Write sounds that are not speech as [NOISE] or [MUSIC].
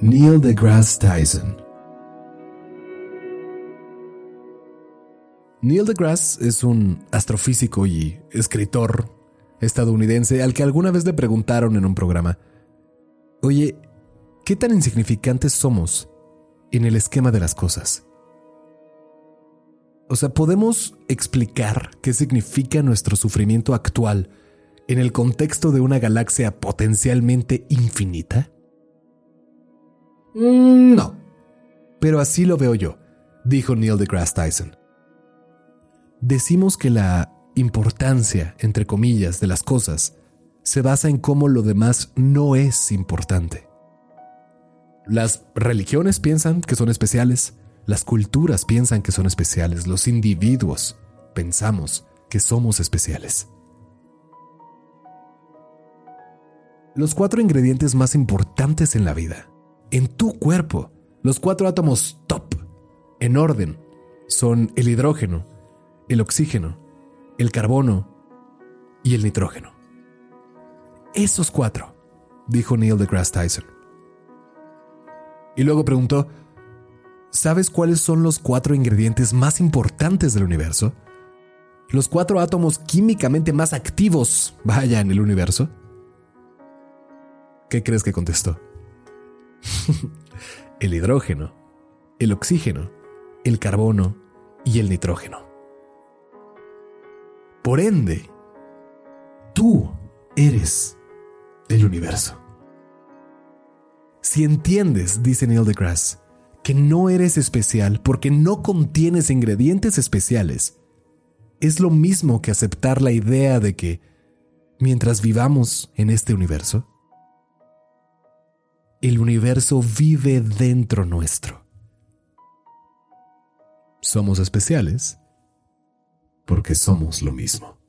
Neil deGrasse Tyson. Neil deGrasse es un astrofísico y escritor estadounidense al que alguna vez le preguntaron en un programa, oye, ¿qué tan insignificantes somos en el esquema de las cosas? O sea, ¿podemos explicar qué significa nuestro sufrimiento actual en el contexto de una galaxia potencialmente infinita? Mm, no. Pero así lo veo yo, dijo Neil deGrasse Tyson. Decimos que la importancia, entre comillas, de las cosas se basa en cómo lo demás no es importante. Las religiones piensan que son especiales, las culturas piensan que son especiales, los individuos pensamos que somos especiales. Los cuatro ingredientes más importantes en la vida, en tu cuerpo, los cuatro átomos top, en orden, son el hidrógeno, el oxígeno, el carbono y el nitrógeno. Esos cuatro, dijo Neil deGrasse Tyson. Y luego preguntó, ¿sabes cuáles son los cuatro ingredientes más importantes del universo? Los cuatro átomos químicamente más activos, vaya, en el universo. ¿Qué crees que contestó? [LAUGHS] el hidrógeno, el oxígeno, el carbono y el nitrógeno. Por ende, tú eres el universo. Si entiendes, dice Neil deGrasse, que no eres especial porque no contienes ingredientes especiales, es lo mismo que aceptar la idea de que, mientras vivamos en este universo, el universo vive dentro nuestro. Somos especiales porque somos lo mismo.